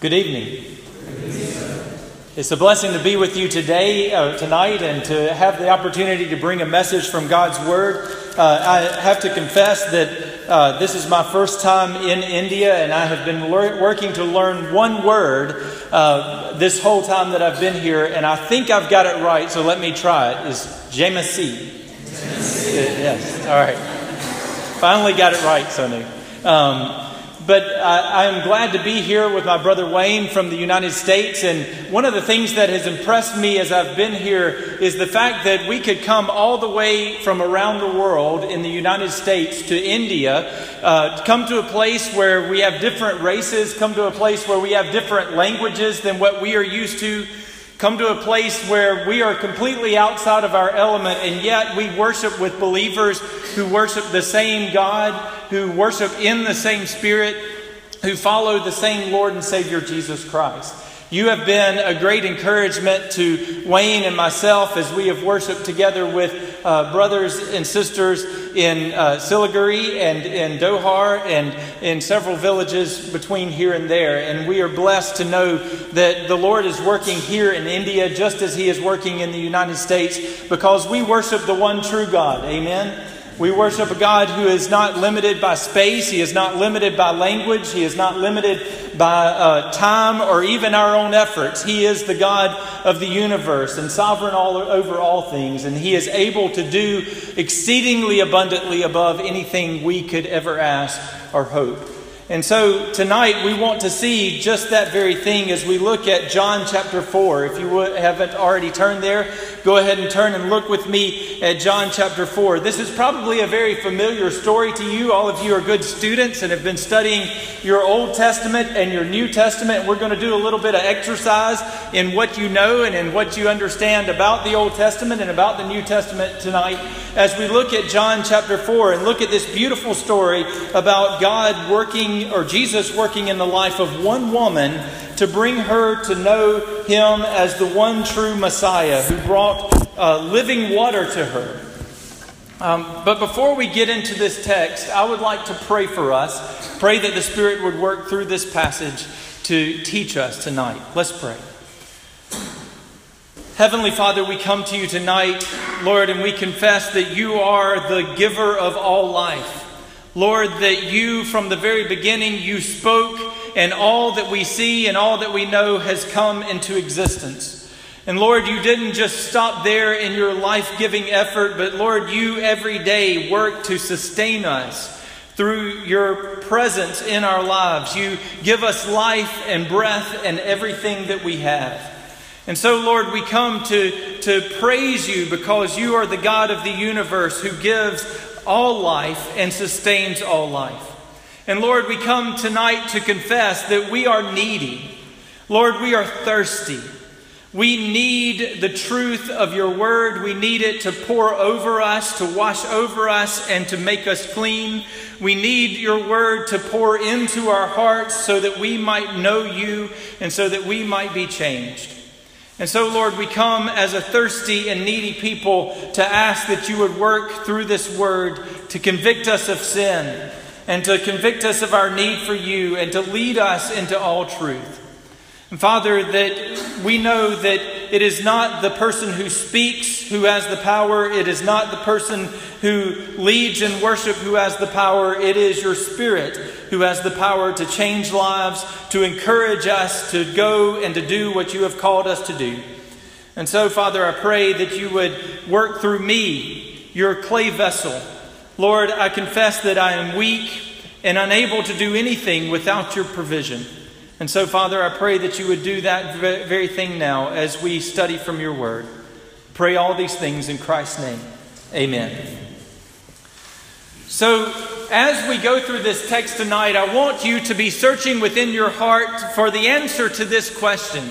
Good evening. It's a blessing to be with you today, uh, tonight, and to have the opportunity to bring a message from God's Word. Uh, I have to confess that uh, this is my first time in India, and I have been lear- working to learn one word uh, this whole time that I've been here, and I think I've got it right, so let me try it. Is Jai Masih? Yes, all right. Finally got it right, Sonny. Um, but I, I, am glad to be here with my brother Wayne from the United States. And one of the things that has impressed me as I've been here is the fact that we could come all the way from around the world in the United States to India, uh, come to a place where we have different races, come to a place where we have different languages than what we are used to come to a place where we are completely outside of our element, and yet we worship with believers who worship the same God, who worship in the same Spirit, who follow the same Lord and Savior Jesus Christ. You have been a great encouragement to Wayne and myself as we have worshiped together with uh, brothers and sisters in uh, Siliguri and in Dohar and in several villages between here and there. And we are blessed to know that the Lord is working here in India just as He is working in the United States because we worship the one true God. Amen. We worship a God who is not limited by space, He is not limited by language, He is not limited by uh, time or even our own efforts. He is the God of the universe and sovereign all over all things, and He is able to do exceedingly abundantly above anything we could ever ask or hope. And so tonight we want to see just that very thing as we look at John chapter 4. If you haven't already turned there, go ahead and turn and look with me at John chapter 4. This is probably a very familiar story to you. All of you are good students and have been studying your Old Testament and your New Testament. We're going to do a little bit of exercise in what you know and in what you understand about the Old Testament and about the New Testament tonight as we look at John chapter 4 and look at this beautiful story about God working or Jesus working in the life of one woman to bring her to know him as the one true Messiah who brought uh, living water to her. Um, but before we get into this text, I would like to pray for us. Pray that the Spirit would work through this passage to teach us tonight. Let's pray. Heavenly Father, we come to you tonight, Lord, and we confess that you are the giver of all life. Lord, that you, from the very beginning, you spoke, and all that we see and all that we know has come into existence. And Lord, you didn't just stop there in your life giving effort, but Lord, you every day work to sustain us through your presence in our lives. You give us life and breath and everything that we have. And so, Lord, we come to, to praise you because you are the God of the universe who gives all life and sustains all life. And Lord, we come tonight to confess that we are needy. Lord, we are thirsty. We need the truth of your word. We need it to pour over us, to wash over us, and to make us clean. We need your word to pour into our hearts so that we might know you and so that we might be changed. And so, Lord, we come as a thirsty and needy people to ask that you would work through this word to convict us of sin and to convict us of our need for you and to lead us into all truth. And Father, that we know that it is not the person who speaks who has the power, it is not the person who leads in worship who has the power, it is your Spirit who has the power to change lives, to encourage us to go and to do what you have called us to do. And so, Father, I pray that you would work through me, your clay vessel. Lord, I confess that I am weak and unable to do anything without your provision. And so, Father, I pray that you would do that very thing now as we study from your word. Pray all these things in Christ's name. Amen. So, as we go through this text tonight, I want you to be searching within your heart for the answer to this question.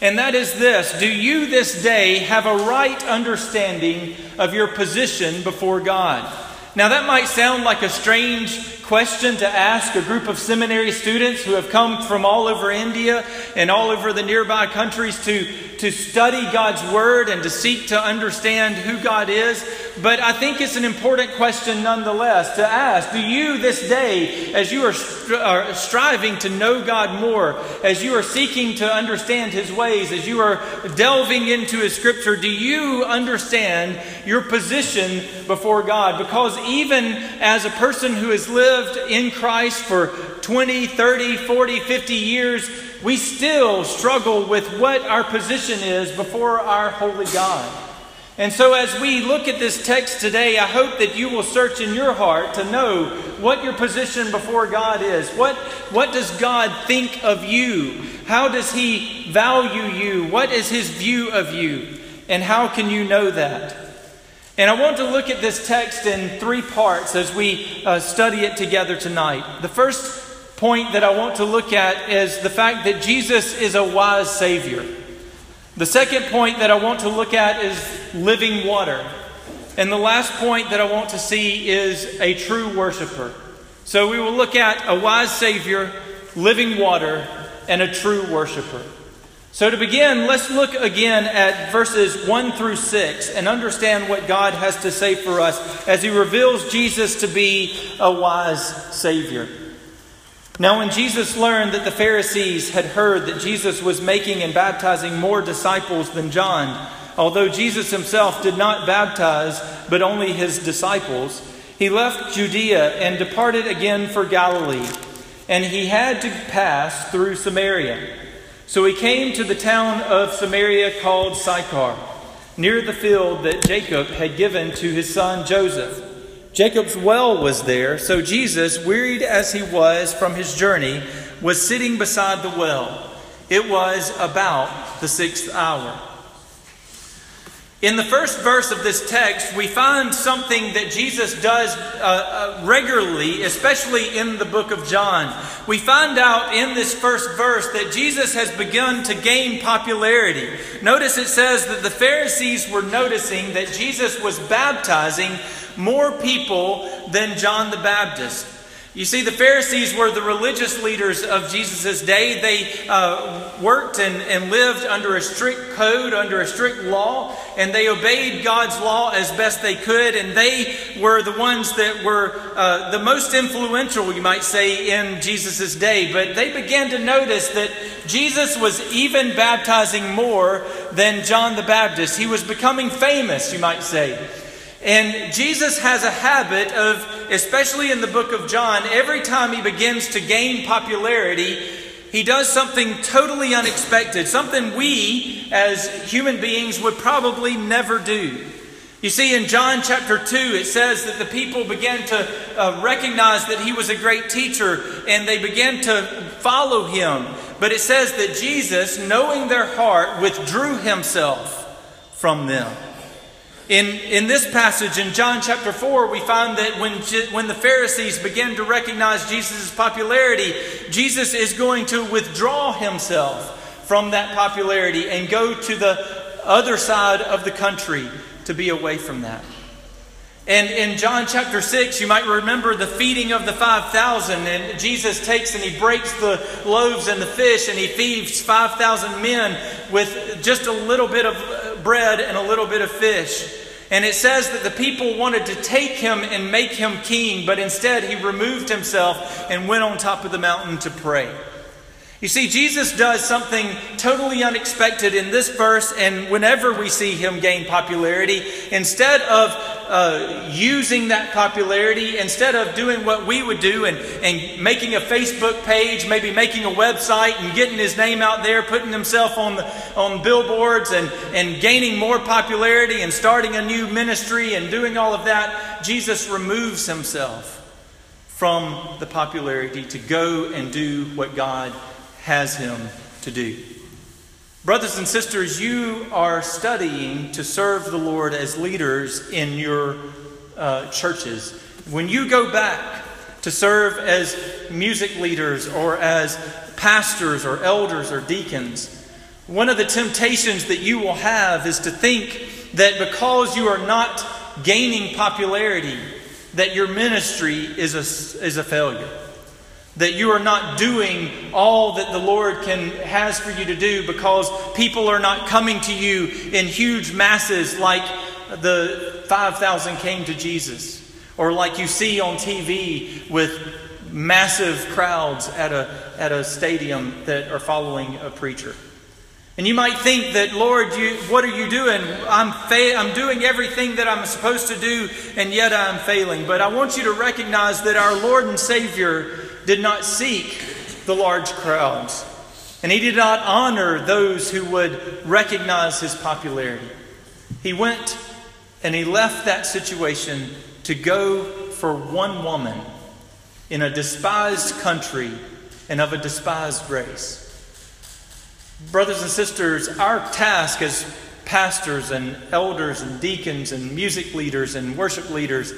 And that is this Do you this day have a right understanding of your position before God? Now, that might sound like a strange question to ask a group of seminary students who have come from all over India and all over the nearby countries to, to study God's Word and to seek to understand who God is. But I think it's an important question nonetheless to ask. Do you, this day, as you are, stri- are striving to know God more, as you are seeking to understand His ways, as you are delving into His Scripture, do you understand your position before God? Because even as a person who has lived in Christ for 20, 30, 40, 50 years, we still struggle with what our position is before our holy God. And so, as we look at this text today, I hope that you will search in your heart to know what your position before God is. What, what does God think of you? How does He value you? What is His view of you? And how can you know that? And I want to look at this text in three parts as we uh, study it together tonight. The first point that I want to look at is the fact that Jesus is a wise Savior. The second point that I want to look at is living water. And the last point that I want to see is a true worshiper. So we will look at a wise Savior, living water, and a true worshiper. So to begin, let's look again at verses 1 through 6 and understand what God has to say for us as He reveals Jesus to be a wise Savior. Now, when Jesus learned that the Pharisees had heard that Jesus was making and baptizing more disciples than John, although Jesus himself did not baptize, but only his disciples, he left Judea and departed again for Galilee. And he had to pass through Samaria. So he came to the town of Samaria called Sychar, near the field that Jacob had given to his son Joseph. Jacob's well was there, so Jesus, wearied as he was from his journey, was sitting beside the well. It was about the sixth hour. In the first verse of this text, we find something that Jesus does uh, uh, regularly, especially in the book of John. We find out in this first verse that Jesus has begun to gain popularity. Notice it says that the Pharisees were noticing that Jesus was baptizing more people than John the Baptist. You see, the Pharisees were the religious leaders of Jesus' day. They uh, worked and, and lived under a strict code, under a strict law, and they obeyed God's law as best they could. And they were the ones that were uh, the most influential, you might say, in Jesus' day. But they began to notice that Jesus was even baptizing more than John the Baptist. He was becoming famous, you might say. And Jesus has a habit of, especially in the book of John, every time he begins to gain popularity, he does something totally unexpected, something we as human beings would probably never do. You see, in John chapter 2, it says that the people began to uh, recognize that he was a great teacher and they began to follow him. But it says that Jesus, knowing their heart, withdrew himself from them. In, in this passage in John chapter 4, we find that when, when the Pharisees begin to recognize Jesus' popularity, Jesus is going to withdraw himself from that popularity and go to the other side of the country to be away from that. And in John chapter 6, you might remember the feeding of the 5,000. And Jesus takes and he breaks the loaves and the fish and he feeds 5,000 men with just a little bit of bread and a little bit of fish. And it says that the people wanted to take him and make him king, but instead he removed himself and went on top of the mountain to pray. You see, Jesus does something totally unexpected in this verse, and whenever we see him gain popularity, instead of uh, using that popularity, instead of doing what we would do and, and making a Facebook page, maybe making a website and getting his name out there, putting himself on, the, on billboards and, and gaining more popularity and starting a new ministry and doing all of that, Jesus removes himself from the popularity to go and do what God has him to do. Brothers and sisters, you are studying to serve the Lord as leaders in your uh, churches. When you go back to serve as music leaders or as pastors or elders or deacons, one of the temptations that you will have is to think that because you are not gaining popularity, that your ministry is a, is a failure. That you are not doing all that the Lord can, has for you to do because people are not coming to you in huge masses like the 5,000 came to Jesus, or like you see on TV with massive crowds at a, at a stadium that are following a preacher. And you might think that, Lord, you, what are you doing? I'm, fa- I'm doing everything that I'm supposed to do, and yet I'm failing. But I want you to recognize that our Lord and Savior did not seek the large crowds, and He did not honor those who would recognize His popularity. He went and He left that situation to go for one woman in a despised country and of a despised race. Brothers and sisters, our task as pastors and elders and deacons and music leaders and worship leaders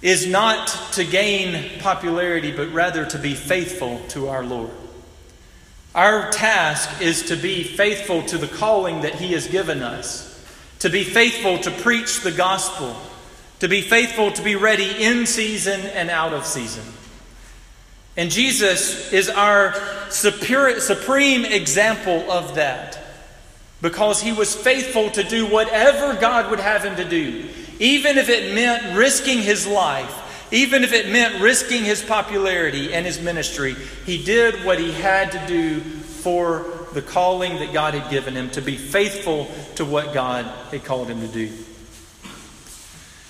is not to gain popularity, but rather to be faithful to our Lord. Our task is to be faithful to the calling that He has given us, to be faithful to preach the gospel, to be faithful to be ready in season and out of season. And Jesus is our supreme example of that because he was faithful to do whatever God would have him to do, even if it meant risking his life, even if it meant risking his popularity and his ministry. He did what he had to do for the calling that God had given him to be faithful to what God had called him to do.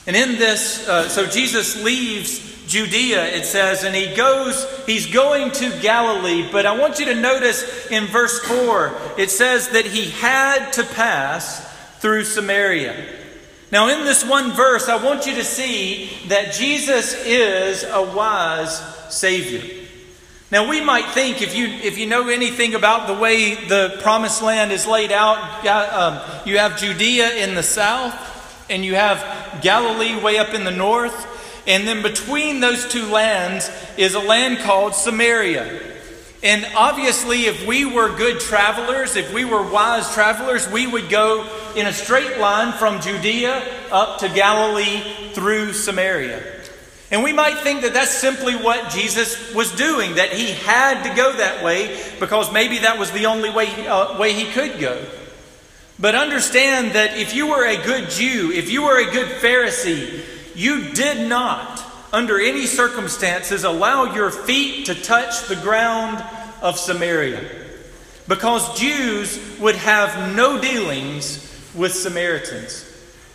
And in this, uh, so Jesus leaves Judea, it says, and he goes, he's going to Galilee. But I want you to notice in verse 4, it says that he had to pass through Samaria. Now, in this one verse, I want you to see that Jesus is a wise Savior. Now, we might think, if you, if you know anything about the way the promised land is laid out, um, you have Judea in the south, and you have Galilee way up in the north. And then between those two lands is a land called Samaria. And obviously, if we were good travelers, if we were wise travelers, we would go in a straight line from Judea up to Galilee through Samaria. And we might think that that's simply what Jesus was doing, that he had to go that way because maybe that was the only way, uh, way he could go. But understand that if you were a good Jew, if you were a good Pharisee, you did not, under any circumstances, allow your feet to touch the ground of Samaria. Because Jews would have no dealings with Samaritans.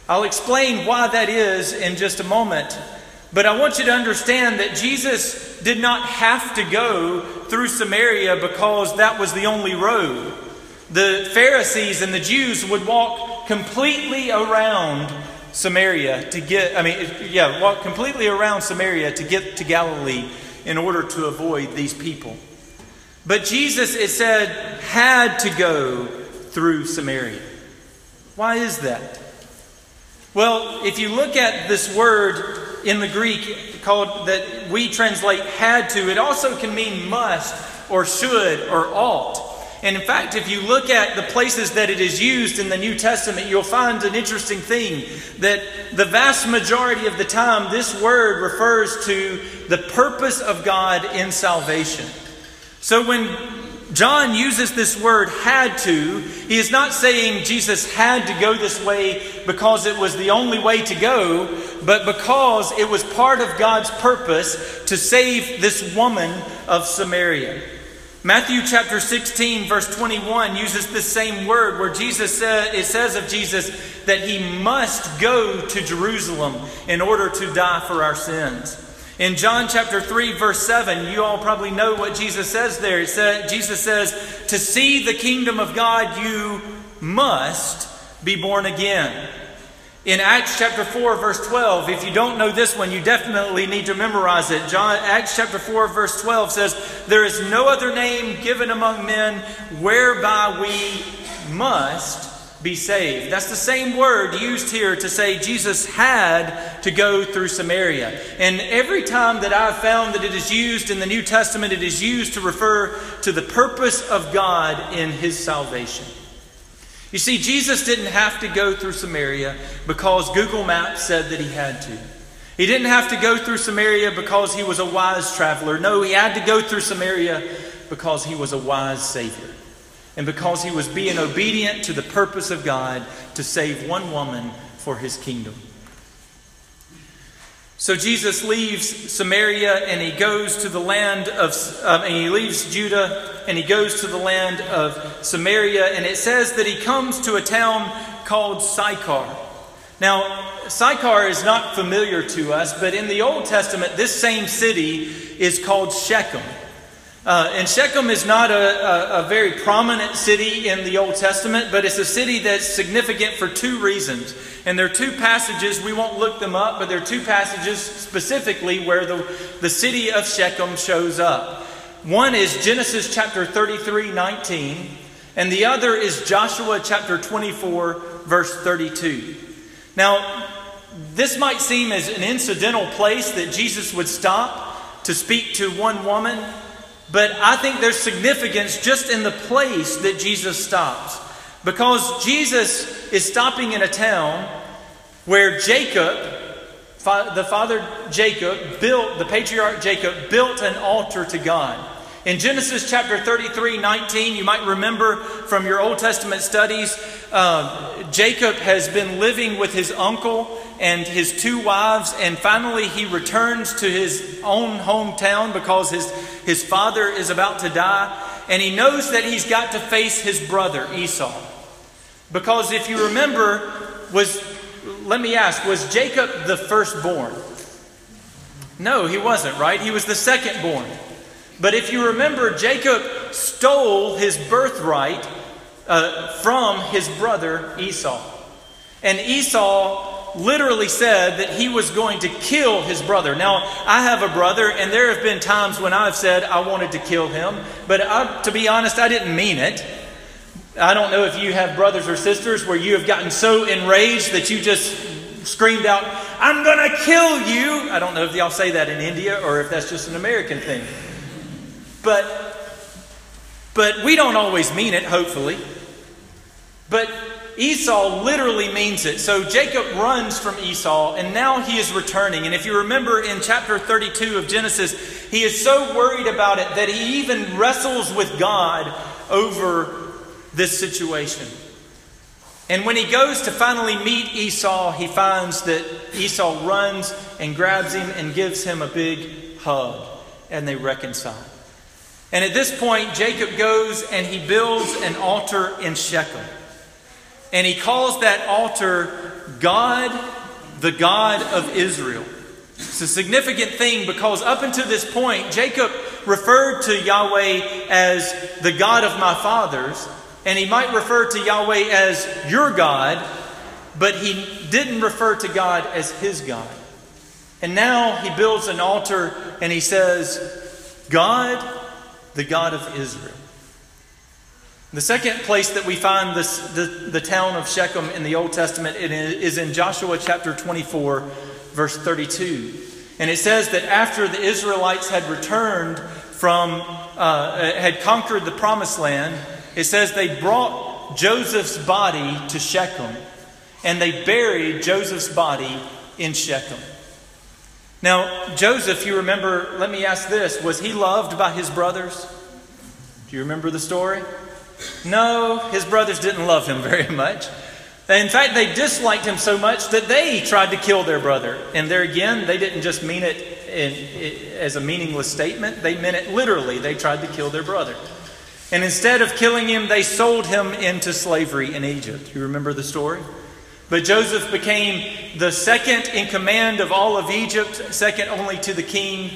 I'll explain why that is in just a moment. But I want you to understand that Jesus did not have to go through Samaria because that was the only road. The Pharisees and the Jews would walk completely around Samaria to get, I mean, yeah, walk completely around Samaria to get to Galilee in order to avoid these people. But Jesus, it said, had to go through Samaria. Why is that? Well, if you look at this word in the Greek called that we translate had to, it also can mean must or should or ought. And in fact, if you look at the places that it is used in the New Testament, you'll find an interesting thing that the vast majority of the time, this word refers to the purpose of God in salvation. So when John uses this word had to, he is not saying Jesus had to go this way because it was the only way to go, but because it was part of God's purpose to save this woman of Samaria. Matthew chapter 16, verse 21 uses the same word where Jesus said, it says of Jesus that he must go to Jerusalem in order to die for our sins. In John chapter 3, verse 7, you all probably know what Jesus says there. It said, Jesus says, To see the kingdom of God, you must be born again. In Acts chapter 4, verse 12, if you don't know this one, you definitely need to memorize it. John, Acts chapter 4, verse 12 says, There is no other name given among men whereby we must be saved. That's the same word used here to say Jesus had to go through Samaria. And every time that I've found that it is used in the New Testament, it is used to refer to the purpose of God in his salvation. You see, Jesus didn't have to go through Samaria because Google Maps said that he had to. He didn't have to go through Samaria because he was a wise traveler. No, he had to go through Samaria because he was a wise Savior. And because he was being obedient to the purpose of God to save one woman for his kingdom. So Jesus leaves Samaria and he goes to the land of, um, and he leaves Judah and he goes to the land of Samaria. And it says that he comes to a town called Sychar. Now, Sychar is not familiar to us, but in the Old Testament, this same city is called Shechem. Uh, and Shechem is not a, a, a, very prominent city in the Old Testament, but it's a city that's significant for two reasons. And there are two passages, we won't look them up, but there are two passages specifically where the, the city of Shechem shows up. One is Genesis chapter 33, 19, and the other is Joshua chapter 24, verse 32. Now, this might seem as an incidental place that Jesus would stop to speak to one woman. But I think there's significance just in the place that Jesus stops. Because Jesus is stopping in a town where Jacob, the father Jacob, built, the patriarch Jacob, built an altar to God. In Genesis chapter 33, 19, you might remember from your Old Testament studies, uh, Jacob has been living with his uncle and his two wives, and finally he returns to his own hometown because his, his father is about to die, and he knows that he's got to face his brother Esau. Because if you remember, was let me ask, was Jacob the firstborn? No, he wasn't, right? He was the secondborn. But if you remember, Jacob stole his birthright uh, from his brother Esau. And Esau literally said that he was going to kill his brother. Now, I have a brother, and there have been times when I've said I wanted to kill him, but I, to be honest, I didn't mean it. I don't know if you have brothers or sisters where you have gotten so enraged that you just screamed out, I'm going to kill you. I don't know if y'all say that in India or if that's just an American thing. But, but we don't always mean it, hopefully. But Esau literally means it. So Jacob runs from Esau, and now he is returning. And if you remember in chapter 32 of Genesis, he is so worried about it that he even wrestles with God over this situation. And when he goes to finally meet Esau, he finds that Esau runs and grabs him and gives him a big hug, and they reconcile. And at this point, Jacob goes and he builds an altar in Shechem. And he calls that altar God, the God of Israel. It's a significant thing because up until this point, Jacob referred to Yahweh as the God of my fathers, and he might refer to Yahweh as your God, but he didn't refer to God as his God. And now he builds an altar and he says, God, the God of Israel. The second place that we find this, the, the town of Shechem in the Old Testament is in Joshua chapter 24, verse 32. And it says that after the Israelites had returned from, uh, had conquered the promised land, it says they brought Joseph's body to Shechem and they buried Joseph's body in Shechem. Now, Joseph, you remember, let me ask this was he loved by his brothers? Do you remember the story? No, his brothers didn't love him very much. In fact, they disliked him so much that they tried to kill their brother. And there again, they didn't just mean it in, as a meaningless statement, they meant it literally. They tried to kill their brother. And instead of killing him, they sold him into slavery in Egypt. You remember the story? But Joseph became the second in command of all of Egypt, second only to the king.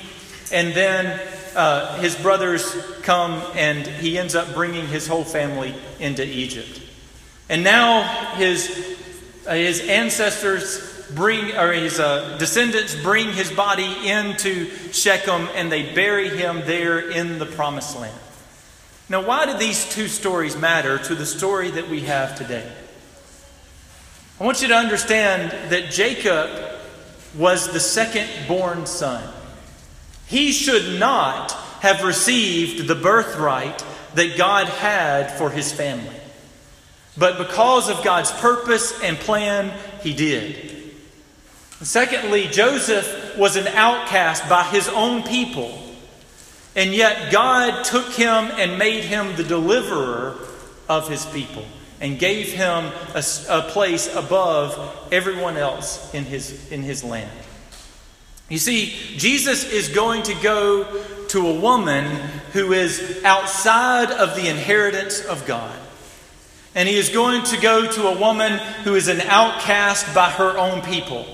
And then uh, his brothers come and he ends up bringing his whole family into Egypt. And now his, uh, his ancestors bring, or his uh, descendants bring his body into Shechem and they bury him there in the promised land. Now, why do these two stories matter to the story that we have today? I want you to understand that Jacob was the second born son. He should not have received the birthright that God had for his family. But because of God's purpose and plan, he did. Secondly, Joseph was an outcast by his own people, and yet God took him and made him the deliverer of his people and gave him a, a place above everyone else in his, in his land. You see, Jesus is going to go to a woman who is outside of the inheritance of God. And he is going to go to a woman who is an outcast by her own people.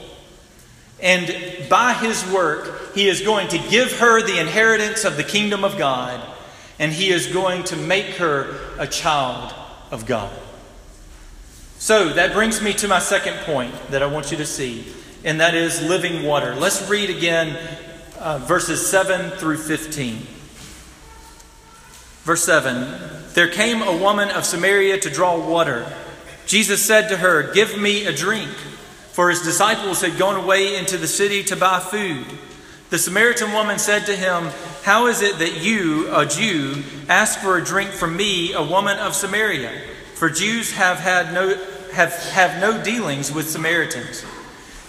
And by his work, he is going to give her the inheritance of the kingdom of God. And he is going to make her a child of God. So that brings me to my second point that I want you to see, and that is living water. Let's read again uh, verses 7 through 15. Verse 7 There came a woman of Samaria to draw water. Jesus said to her, Give me a drink, for his disciples had gone away into the city to buy food. The Samaritan woman said to him, How is it that you, a Jew, ask for a drink from me, a woman of Samaria? For Jews have had no have, have no dealings with Samaritans.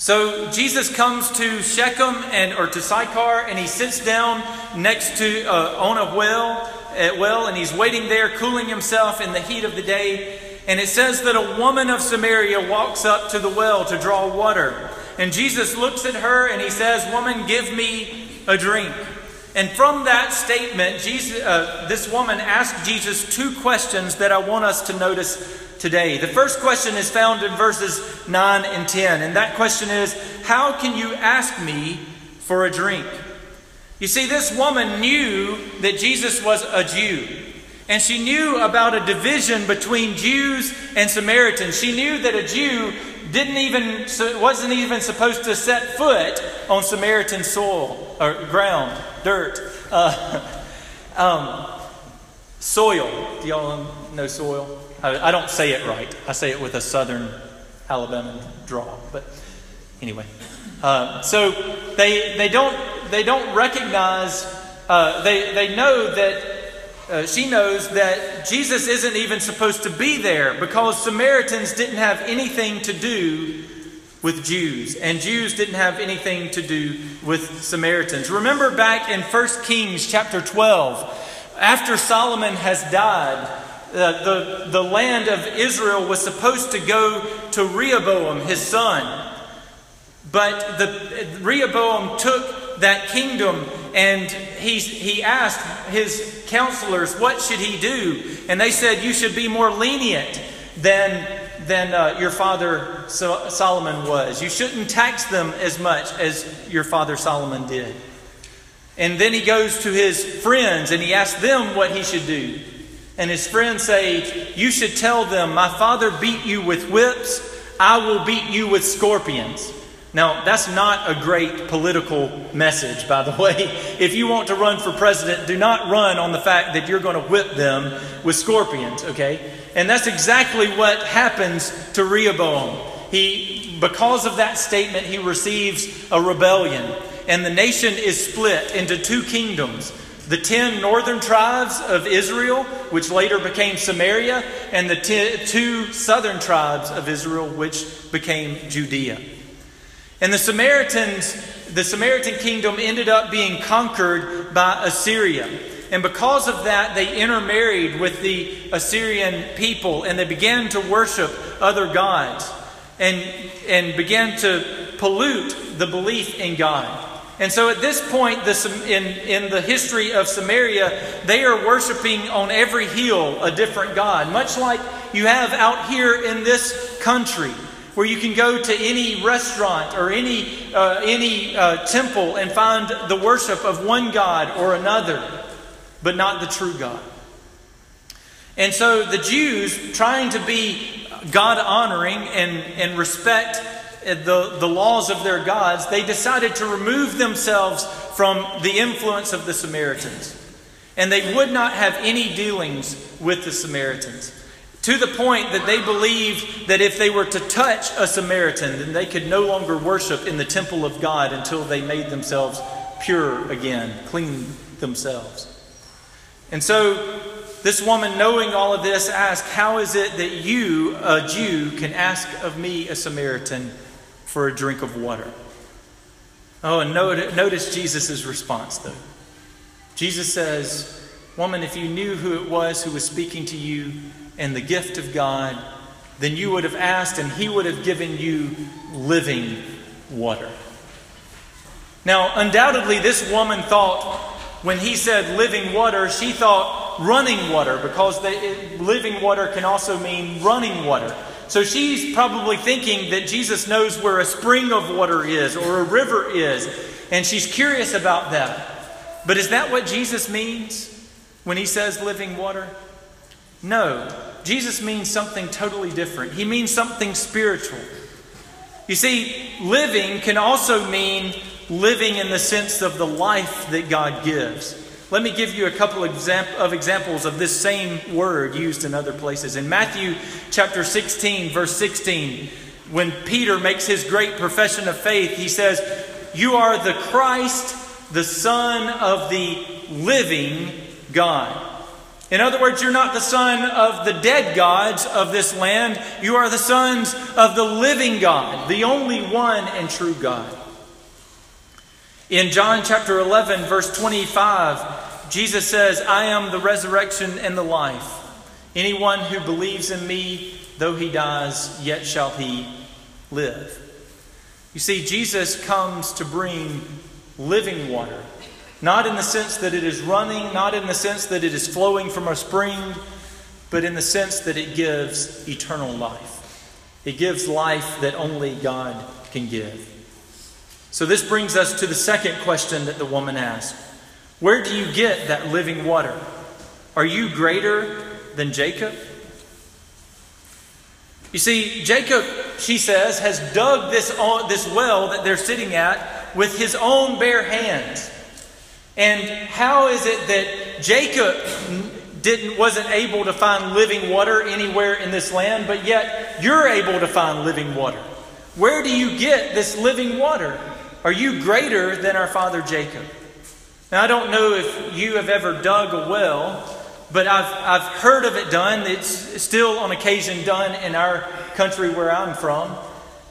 So Jesus comes to Shechem and or to Sychar, and he sits down next to uh, on a well, at well, and he's waiting there, cooling himself in the heat of the day. And it says that a woman of Samaria walks up to the well to draw water, and Jesus looks at her and he says, "Woman, give me a drink." And from that statement, Jesus, uh, this woman asked Jesus two questions that I want us to notice today. The first question is found in verses 9 and 10, and that question is How can you ask me for a drink? You see, this woman knew that Jesus was a Jew. And she knew about a division between Jews and Samaritans. She knew that a Jew didn't even wasn't even supposed to set foot on Samaritan soil or ground, dirt, uh, um, soil. Do y'all know soil? I, don't say it right. I say it with a southern Alabama draw. But anyway, uh, so they they don't they don't recognize. Uh, they they know that. Uh, she knows that Jesus isn't even supposed to be there because Samaritans didn't have anything to do with Jews, and Jews didn't have anything to do with Samaritans. Remember back in 1 Kings chapter 12, after Solomon has died, uh, the, the land of Israel was supposed to go to Rehoboam, his son. But the, Rehoboam took that kingdom and he, he asked his counselors, What should he do? And they said, You should be more lenient than, than uh, your father Solomon was. You shouldn't tax them as much as your father Solomon did. And then he goes to his friends and he asks them what he should do and his friends say, You should tell them, My father beat you with whips, I will beat you with scorpions. Now, that's not a great political message, by the way. If you want to run for president, do not run on the fact that you're going to whip them with scorpions, okay? And that's exactly what happens to Rehoboam. He, because of that statement, he receives a rebellion, and the nation is split into two kingdoms the ten northern tribes of Israel, which later became Samaria, and the ten, two southern tribes of Israel, which became Judea. And the Samaritans, the Samaritan kingdom ended up being conquered by Assyria. And because of that, they intermarried with the Assyrian people and they began to worship other gods and, and began to pollute the belief in God. And so at this point in, in the history of Samaria, they are worshiping on every hill a different God, much like you have out here in this country where you can go to any restaurant or any, uh, any uh, temple and find the worship of one God or another, but not the true God. And so the Jews, trying to be God honoring and, and respect Uh, the, the laws of their gods, they decided to remove themselves from the influence of the Samaritans. And they would not have any dealings with the Samaritans. To the point that they believed that if they were to touch a Samaritan, then they could no longer worship in the temple of God until they made themselves pure again, clean themselves. And so, this woman, knowing all of this, asked, How is it that you, a Jew, can ask of me, a Samaritan, for a drink of water? Oh, and notice Jesus' response, though. Jesus says, Woman, if you knew who it was who was speaking to you, and the gift of God, then you would have asked and He would have given you living water. Now, undoubtedly, this woman thought, when He said living water, she thought running water, because living water can also mean running water. So she's probably thinking that Jesus knows where a spring of water is or a river is, and she's curious about that. But is that what Jesus means when he says living water? No. Jesus means something totally different. He means something spiritual. You see, living can also mean living in the sense of the life that God gives. Let me give you a couple of examples of this same word used in other places. In Matthew chapter 16, verse 16, when Peter makes his great profession of faith, he says, You are the Christ, the Son of the living God. In other words, you're not the son of the dead gods of this land. You are the sons of the living God, the only one and true God. In John chapter 11, verse 25, Jesus says, I am the resurrection and the life. Anyone who believes in me, though he dies, yet shall he live. You see, Jesus comes to bring living water not in the sense that it is running, not in the sense that it is flowing from a spring, but in the sense that it gives eternal life. It gives life that only God can give. So, this brings us to the second question that the woman asked Where do you get that living water? Are you greater than Jacob? You see, Jacob, she says, has dug this, this well that they're sitting at with his own bare hands. And how is it that Jacob didn't wasn't able to find living water anywhere in this land, but yet you're able to find living water? Where do you get this living water? Are you greater than our father Jacob? Now I don't know if you have ever dug a well, but I've I've heard of it done. It's still on occasion done in our country where I'm from.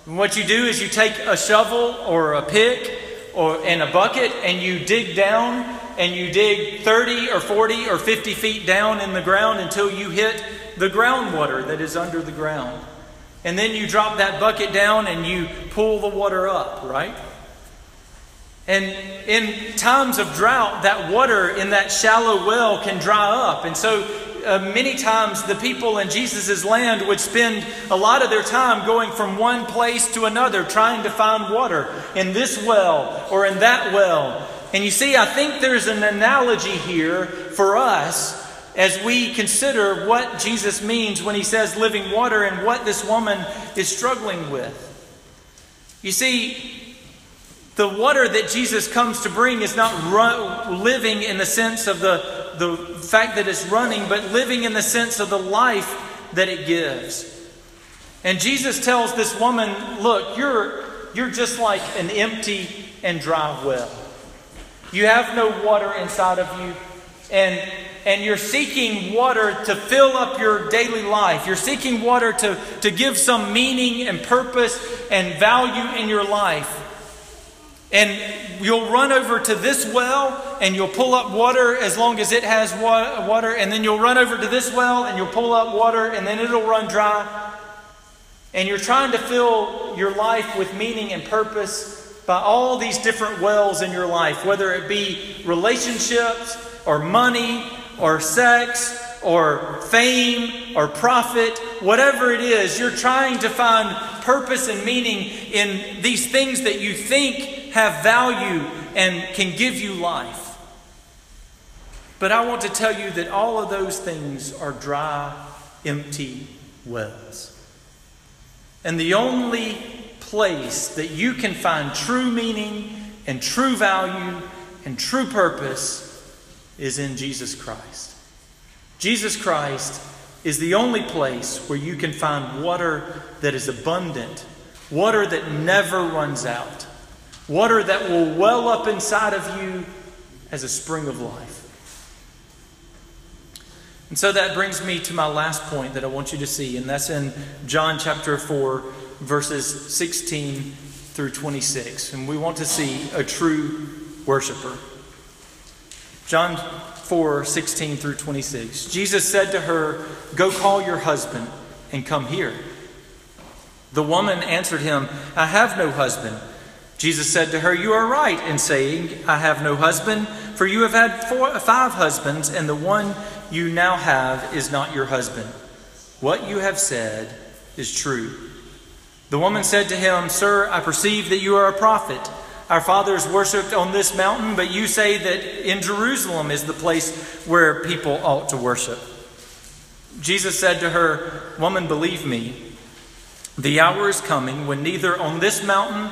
And what you do is you take a shovel or a pick or in a bucket and you dig down and you dig 30 or 40 or 50 feet down in the ground until you hit the groundwater that is under the ground. And then you drop that bucket down and you pull the water up, right? And in times of drought, that water in that shallow well can dry up. And so uh, many times the people in Jesus' land would spend a lot of their time going from one place to another trying to find water in this well or in that well. And you see, I think there's an analogy here for us as we consider what Jesus means when he says living water and what this woman is struggling with. You see, the water that Jesus comes to bring is not run, living in the sense of the the fact that it's running, but living in the sense of the life that it gives. And Jesus tells this woman, Look, you're, you're just like an empty and dry well. You have no water inside of you, and, and you're seeking water to fill up your daily life. You're seeking water to, to give some meaning and purpose and value in your life. And you'll run over to this well and you'll pull up water as long as it has water. And then you'll run over to this well and you'll pull up water and then it'll run dry. And you're trying to fill your life with meaning and purpose, by all these different wells in your life, whether it be relationships or money or sex or fame or profit, whatever it is, you're trying to find purpose and meaning in these things that you think have value and can give you life. But I want to tell you that all of those things are dry, empty wells. And the only place that you can find true meaning and true value and true purpose is in Jesus Christ. Jesus Christ is the only place where you can find water that is abundant, water that never runs out, water that will well up inside of you as a spring of life. And so that brings me to my last point that I want you to see, and that's in John chapter 4, verses 16 through 26. And we want to see a true worshiper. John 4 16 through 26. Jesus said to her, Go call your husband and come here. The woman answered him, I have no husband. Jesus said to her, You are right in saying, I have no husband, for you have had four, five husbands, and the one you now have is not your husband. What you have said is true. The woman said to him, Sir, I perceive that you are a prophet. Our fathers worshipped on this mountain, but you say that in Jerusalem is the place where people ought to worship. Jesus said to her, Woman, believe me, the hour is coming when neither on this mountain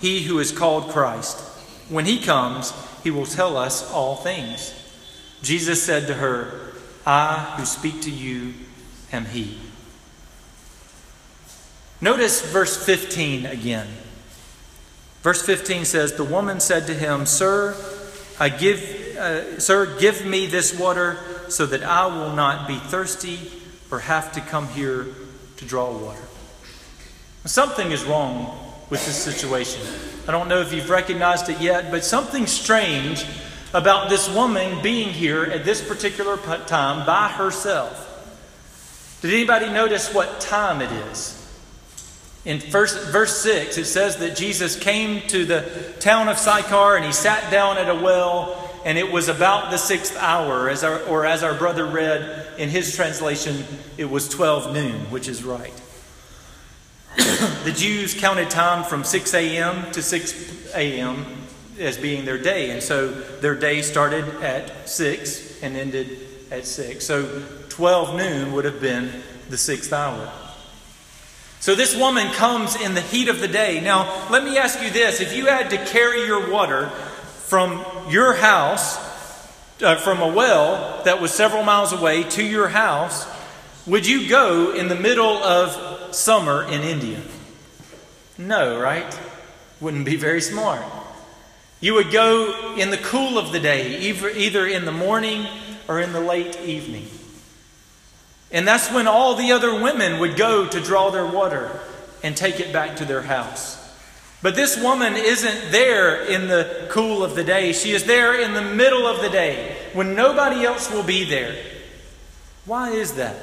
he who is called Christ. When he comes, he will tell us all things. Jesus said to her, I who speak to you am He. Notice verse 15 again. Verse 15 says, The woman said to him, Sir, I give, uh, Sir, give me this water so that I will not be thirsty or have to come here to draw water. Something is wrong with this situation. I don't know if you've recognized it yet, but something strange about this woman being here at this particular time by herself. Did anybody notice what time it is? In verse, verse 6, it says that Jesus came to the town of Sychar and he sat down at a well, and it was about the sixth hour, as our, or as our brother read in his translation, it was 12 noon, which is right. The Jews counted time from 6 a.m. to 6 a.m as being their day. And so their day started at 6 and ended at 6. So 12 noon would have been the sixth hour. So this woman comes in the heat of the day. Now, let me ask you this if you had to carry your water from your house, uh, from a well that was several miles away to your house, would you go in the middle of summer in India? No, right? Wouldn't be very smart. You would go in the cool of the day, either in the morning or in the late evening. And that's when all the other women would go to draw their water and take it back to their house. But this woman isn't there in the cool of the day. She is there in the middle of the day when nobody else will be there. Why is that?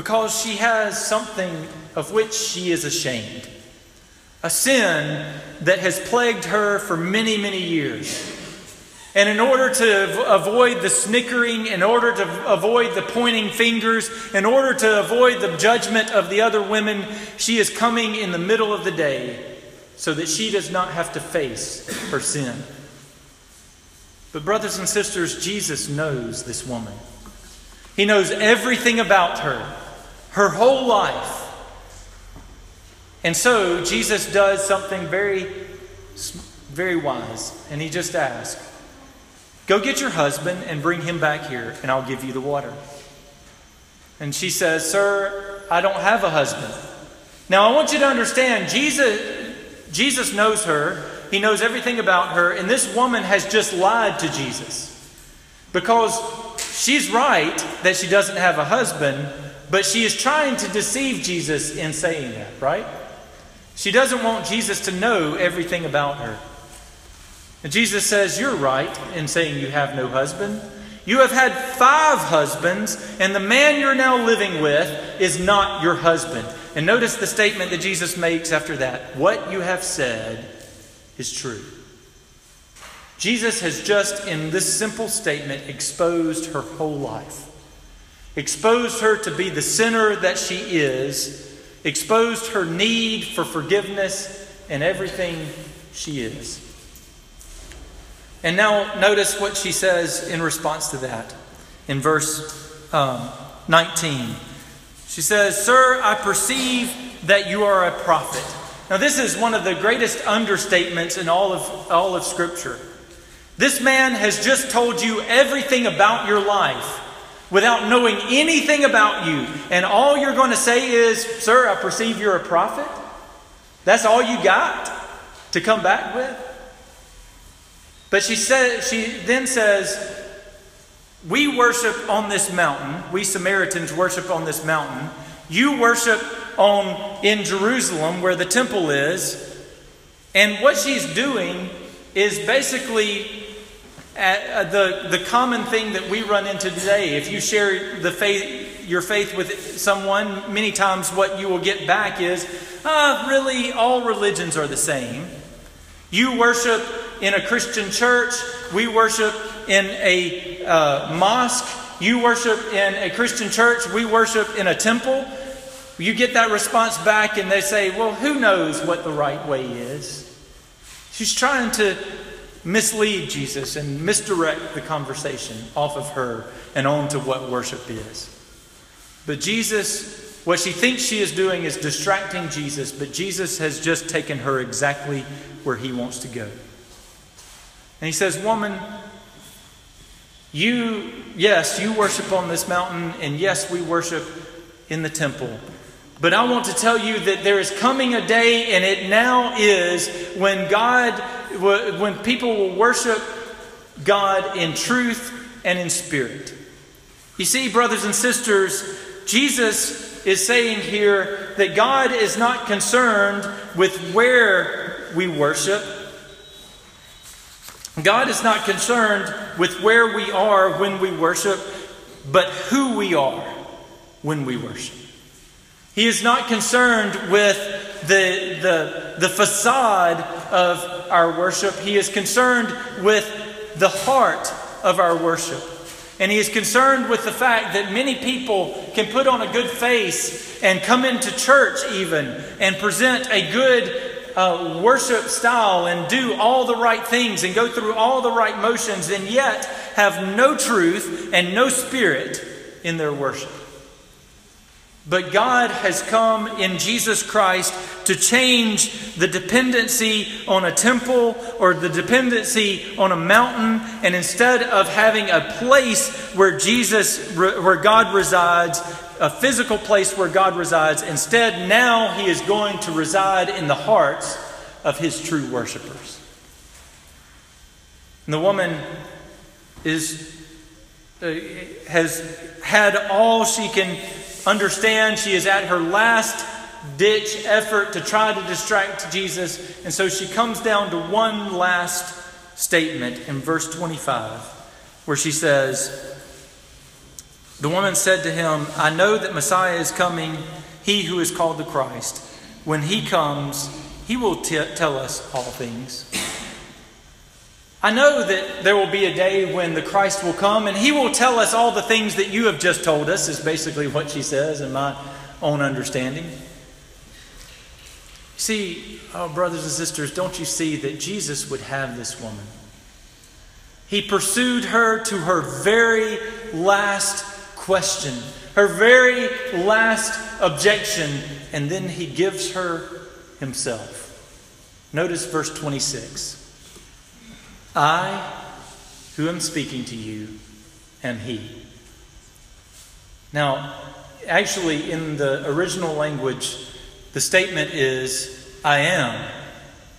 Because she has something of which she is ashamed a sin that has plagued her for many, many years. And in order to avoid the snickering, in order to avoid the pointing fingers, in order to avoid the judgment of the other women, she is coming in the middle of the day so that she does not have to face her sin. But, brothers and sisters, Jesus knows this woman. He knows everything about her, her whole life. And so Jesus does something very, very wise. And he just asks, Go get your husband and bring him back here, and I'll give you the water. And she says, Sir, I don't have a husband. Now I want you to understand, Jesus, Jesus knows her, he knows everything about her, and this woman has just lied to Jesus. Because she's right that she doesn't have a husband, but she is trying to deceive Jesus in saying that, right? She doesn't want Jesus to know everything about her. And Jesus says, You're right in saying you have no husband. You have had five husbands, and the man you're now living with is not your husband. And notice the statement that Jesus makes after that What you have said is true. Jesus has just, in this simple statement, exposed her whole life, exposed her to be the sinner that she is, exposed her need for forgiveness and everything she is. And now notice what she says in response to that in verse um, 19. She says, Sir, I perceive that you are a prophet. Now, this is one of the greatest understatements in all of, all of Scripture. This man has just told you everything about your life without knowing anything about you. And all you're going to say is, Sir, I perceive you're a prophet. That's all you got to come back with? But she said she then says, We worship on this mountain. We Samaritans worship on this mountain. You worship on in Jerusalem where the temple is. And what she's doing is basically uh, the, the common thing that we run into today. If you share the faith, your faith with someone, many times what you will get back is, ah, really, all religions are the same. You worship in a Christian church. We worship in a uh, mosque. You worship in a Christian church. We worship in a temple. You get that response back, and they say, Well, who knows what the right way is? She's trying to mislead Jesus and misdirect the conversation off of her and on to what worship is. But Jesus, what she thinks she is doing is distracting Jesus, but Jesus has just taken her exactly where he wants to go. And he says, Woman, you, yes, you worship on this mountain, and yes, we worship in the temple. But I want to tell you that there is coming a day, and it now is, when God, when people will worship God in truth and in spirit. You see, brothers and sisters, Jesus is saying here that God is not concerned with where we worship, God is not concerned with where we are when we worship, but who we are when we worship. He is not concerned with the, the, the facade of our worship. He is concerned with the heart of our worship. And he is concerned with the fact that many people can put on a good face and come into church, even, and present a good uh, worship style and do all the right things and go through all the right motions and yet have no truth and no spirit in their worship. But God has come in Jesus Christ to change the dependency on a temple or the dependency on a mountain. And instead of having a place where Jesus, where God resides, a physical place where God resides. Instead, now he is going to reside in the hearts of his true worshipers. And the woman is, uh, has had all she can understand. She is at her last ditch effort to try to distract Jesus. And so she comes down to one last statement in verse 25, where she says, the woman said to him, I know that Messiah is coming, he who is called the Christ. When he comes, he will t- tell us all things. I know that there will be a day when the Christ will come and he will tell us all the things that you have just told us, is basically what she says in my own understanding. See, oh, brothers and sisters, don't you see that Jesus would have this woman? He pursued her to her very last question, her very last objection, and then he gives her himself. Notice verse 26. I, who am speaking to you, am he. Now, actually, in the original language, the statement is, I am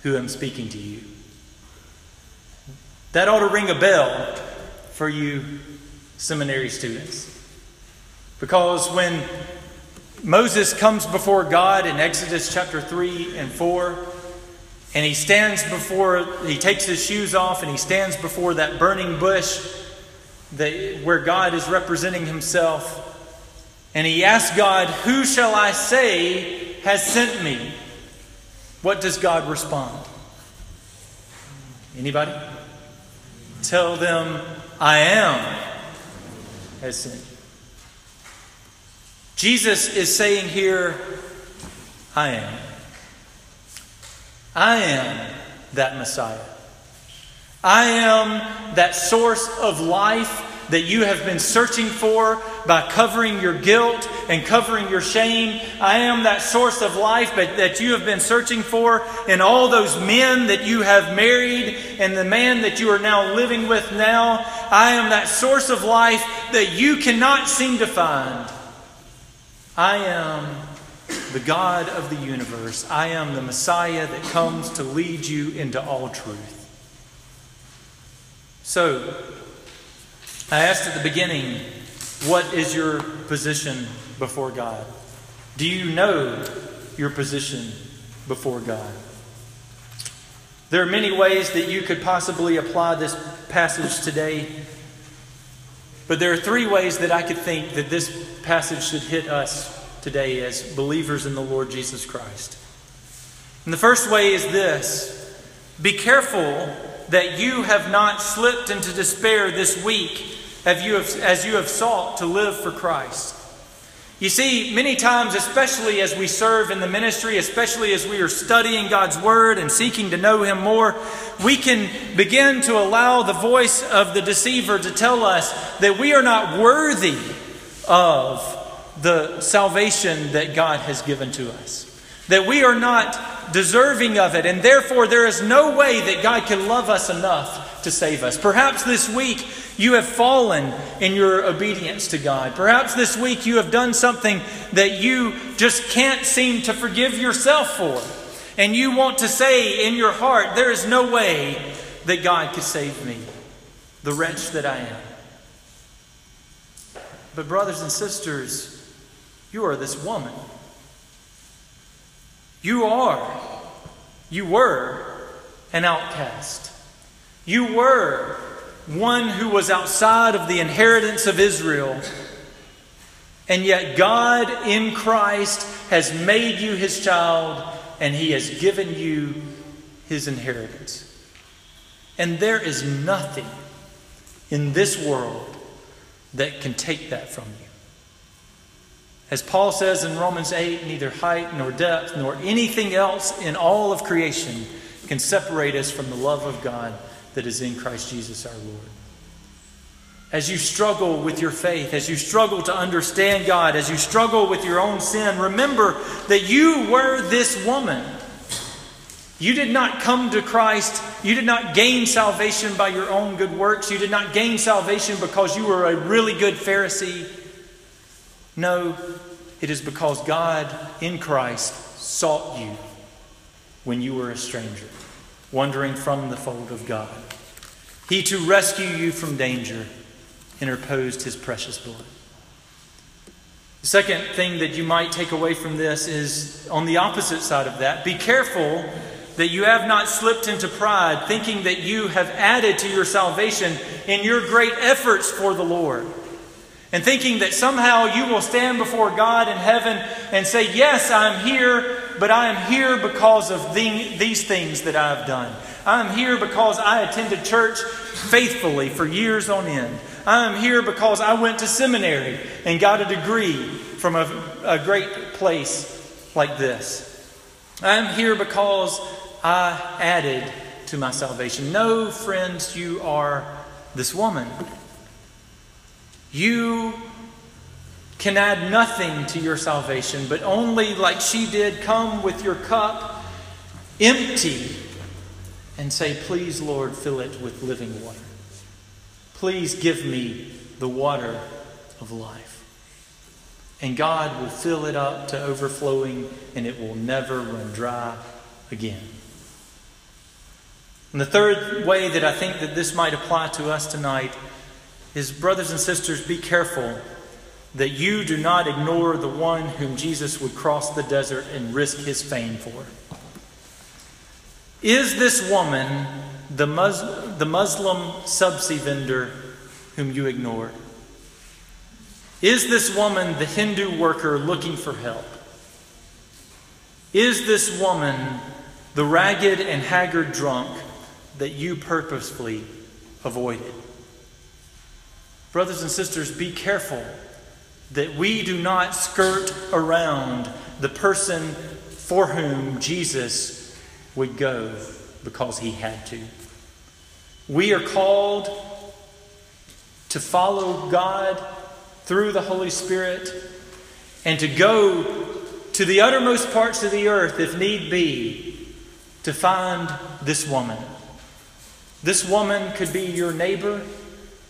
who am speaking to you. That ought to ring a bell for you seminary students. Because when Moses comes before God in Exodus chapter 3 and 4, and he stands before, he takes his shoes off and he stands before that burning bush that, where God is representing himself. And he asks God, Who shall I say has sent me? What does God respond? Anybody? Tell them, I am has sent. Jesus is saying here, I am. I am that Messiah. I am that source of life that you have been searching for by covering your guilt and covering your shame. I am that source of life that you have been searching for in all those men that you have married and the man that you are now living with now. I am that source of life that you cannot seem to find. I am the God of the universe. I am the Messiah that comes to lead you into all truth. So, I asked at the beginning, what is your position before God? Do you know your position before God? There are many ways that you could possibly apply this passage today, but there are three ways that I could think that this passage should hit us today as believers in the Lord Jesus Christ. And the first way is this be careful that you have not slipped into despair this week as you have, as you have sought to live for Christ. You see, many times, especially as we serve in the ministry, especially as we are studying God's Word and seeking to know Him more, we can begin to allow the voice of the deceiver to tell us that we are not worthy of the salvation that God has given to us. That we are not deserving of it, and therefore there is no way that God can love us enough to save us. Perhaps this week you have fallen in your obedience to God. Perhaps this week you have done something that you just can't seem to forgive yourself for. And you want to say in your heart, there is no way that God could save me, the wretch that I am. But, brothers and sisters, you are this woman. You are, you were an outcast. You were one who was outside of the inheritance of Israel. And yet, God in Christ has made you his child and he has given you his inheritance. And there is nothing in this world that can take that from you. As Paul says in Romans 8, neither height nor depth nor anything else in all of creation can separate us from the love of God that is in Christ Jesus our Lord. As you struggle with your faith, as you struggle to understand God, as you struggle with your own sin, remember that you were this woman. You did not come to Christ. You did not gain salvation by your own good works. You did not gain salvation because you were a really good Pharisee. No, it is because God in Christ sought you when you were a stranger, wandering from the fold of God. He, to rescue you from danger, interposed his precious blood. The second thing that you might take away from this is on the opposite side of that be careful that you have not slipped into pride, thinking that you have added to your salvation in your great efforts for the Lord and thinking that somehow you will stand before God in heaven and say, Yes, I'm here, but I am here because of the, these things that I've done. I'm here because I attended church faithfully for years on end. I'm here because I went to seminary and got a degree from a, a great place like this. I'm here because I added to my salvation. No, friends, you are this woman. You can add nothing to your salvation, but only, like she did, come with your cup empty and say, Please, Lord, fill it with living water. Please give me the water of life. And God will fill it up to overflowing, and it will never run dry again. And the third way that I think that this might apply to us tonight is brothers and sisters, be careful that you do not ignore the one whom Jesus would cross the desert and risk his fame for. Is this woman the, Mus- the Muslim subsidy vendor whom you ignored? Is this woman the Hindu worker looking for help? Is this woman the ragged and haggard drunk that you purposefully avoided? Brothers and sisters, be careful that we do not skirt around the person for whom Jesus would go because he had to. We are called to follow God through the Holy Spirit and to go to the uttermost parts of the earth, if need be, to find this woman. This woman could be your neighbor.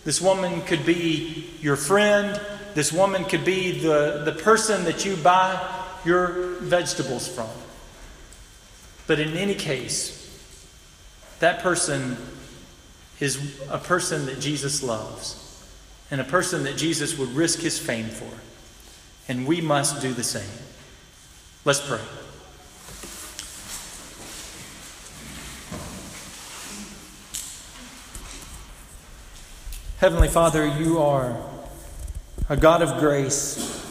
This woman could be your friend. This woman could be the, the person that you buy your vegetables from. But in any case, that person is a person that Jesus loves and a person that Jesus would risk his fame for. And we must do the same. Let's pray. Heavenly Father, you are a God of grace.